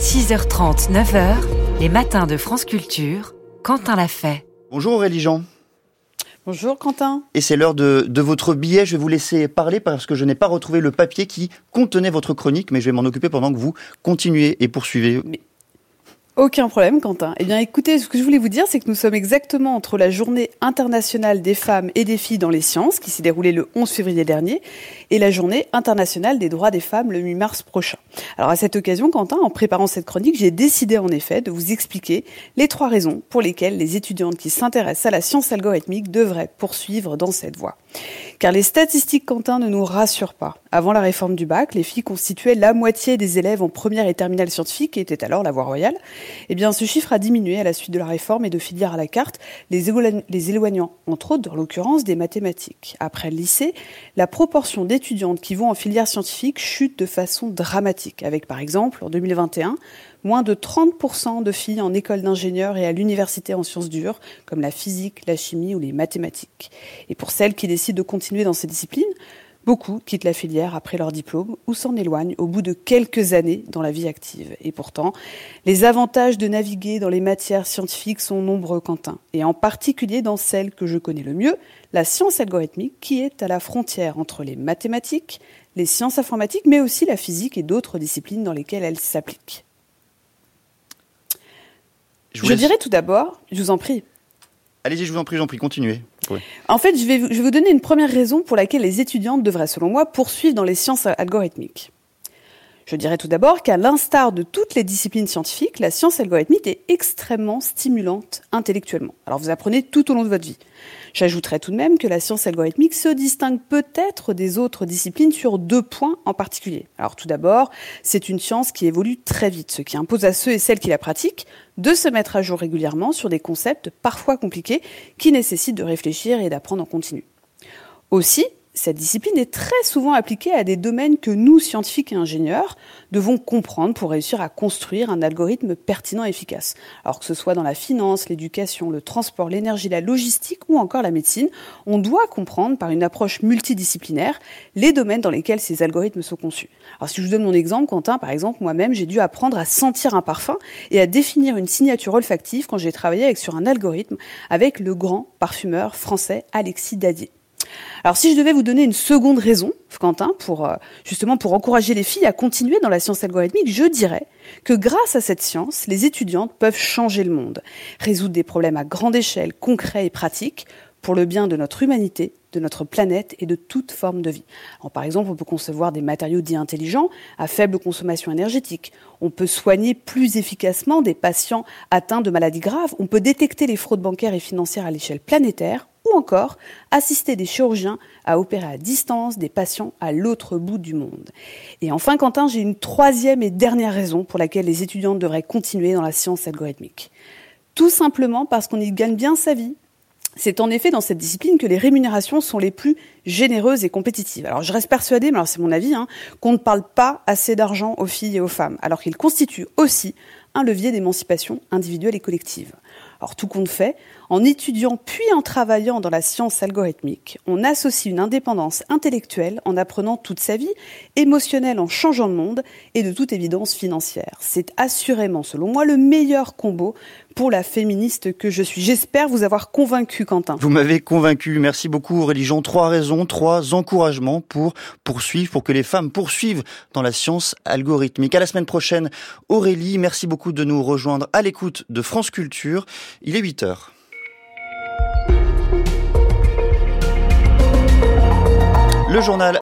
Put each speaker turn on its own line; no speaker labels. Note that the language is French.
6h30, 9h, les matins de France Culture, Quentin l'a fait.
Bonjour Aurélie Jean.
Bonjour Quentin.
Et c'est l'heure de, de, votre billet. Je vais vous laisser parler parce que je n'ai pas retrouvé le papier qui contenait votre chronique, mais je vais m'en occuper pendant que vous continuez et poursuivez.
Mais aucun problème, Quentin. Eh bien, écoutez, ce que je voulais vous dire, c'est que nous sommes exactement entre la journée internationale des femmes et des filles dans les sciences, qui s'est déroulée le 11 février dernier, et la journée internationale des droits des femmes le 8 mars prochain. Alors, à cette occasion, Quentin, en préparant cette chronique, j'ai décidé en effet de vous expliquer les trois raisons pour lesquelles les étudiantes qui s'intéressent à la science algorithmique devraient poursuivre dans cette voie. Car les statistiques, Quentin, ne nous rassurent pas. Avant la réforme du bac, les filles constituaient la moitié des élèves en première et terminale scientifique, qui était alors la voie royale. Eh bien, ce chiffre a diminué à la suite de la réforme et de filières à la carte, les, éloignant, entre autres, dans l'occurrence, des mathématiques. Après le lycée, la proportion d'étudiantes qui vont en filière scientifique chute de façon dramatique, avec par exemple, en 2021, moins de 30% de filles en école d'ingénieur et à l'université en sciences dures, comme la physique, la chimie ou les mathématiques. Et pour celles qui décident de continuer dans ces disciplines, Beaucoup quittent la filière après leur diplôme ou s'en éloignent au bout de quelques années dans la vie active. Et pourtant, les avantages de naviguer dans les matières scientifiques sont nombreux, Quentin, et en particulier dans celle que je connais le mieux, la science algorithmique, qui est à la frontière entre les mathématiques, les sciences informatiques, mais aussi la physique et d'autres disciplines dans lesquelles elle s'applique. Je, dirais tout d'abord, je vous en prie.
Allez-y, je vous en prie, j'en prie, continuez.
En fait, je vais, je vais vous donner une première raison pour laquelle les étudiantes devraient, selon moi, poursuivre dans les sciences algorithmiques. Je dirais tout d'abord qu'à l'instar de toutes les disciplines scientifiques, la science algorithmique est extrêmement stimulante intellectuellement. Alors vous apprenez tout au long de votre vie. J'ajouterais tout de même que la science algorithmique se distingue peut-être des autres disciplines sur deux points en particulier. Alors tout d'abord, c'est une science qui évolue très vite, ce qui impose à ceux et celles qui la pratiquent de se mettre à jour régulièrement sur des concepts parfois compliqués qui nécessitent de réfléchir et d'apprendre en continu. Aussi, cette discipline est très souvent appliquée à des domaines que nous, scientifiques et ingénieurs, devons comprendre pour réussir à construire un algorithme pertinent et efficace. Alors que ce soit dans la finance, l'éducation, le transport, l'énergie, la logistique ou encore la médecine, on doit comprendre par une approche multidisciplinaire les domaines dans lesquels ces algorithmes sont conçus. Alors si je vous donne mon exemple, Quentin, par exemple, moi-même, j'ai dû apprendre à sentir un parfum et à définir une signature olfactive quand j'ai travaillé avec, sur un algorithme avec le grand parfumeur français Alexis Dadier. Alors si je devais vous donner une seconde raison, Quentin, pour euh, justement pour encourager les filles à continuer dans la science algorithmique, je dirais que grâce à cette science, les étudiantes peuvent changer le monde, résoudre des problèmes à grande échelle, concrets et pratiques, pour le bien de notre humanité, de notre planète et de toute forme de vie. par exemple, on peut concevoir des matériaux dits intelligents à faible consommation énergétique. On peut soigner plus efficacement des patients atteints de maladies graves. On peut détecter les fraudes bancaires et financières à l'échelle planétaire ou encore assister des chirurgiens à opérer à distance des patients à l'autre bout du monde. Et enfin, Quentin, j'ai une troisième et dernière raison pour laquelle les étudiantes devraient continuer dans la science algorithmique. Tout simplement parce qu'on y gagne bien sa vie. C'est en effet dans cette discipline que les rémunérations sont les plus généreuses et compétitives. Alors je reste persuadée, mais alors c'est mon avis, hein, qu'on ne parle pas assez d'argent aux filles et aux femmes, alors qu'il constitue aussi un levier d'émancipation individuelle et collective. Alors tout compte fait, en étudiant puis en travaillant dans la science algorithmique, on associe une indépendance intellectuelle en apprenant toute sa vie, émotionnelle en changeant le monde et de toute évidence financière. C'est assurément, selon moi, le meilleur combo pour la féministe que je suis. J'espère vous avoir convaincu, Quentin.
Vous m'avez convaincu. Merci beaucoup, Religion. Trois raisons, trois encouragements pour poursuivre, pour que les femmes poursuivent dans la science algorithmique. À la semaine prochaine, Aurélie. Merci beaucoup de nous rejoindre à l'écoute de France Culture. Il est 8 heures. Le journal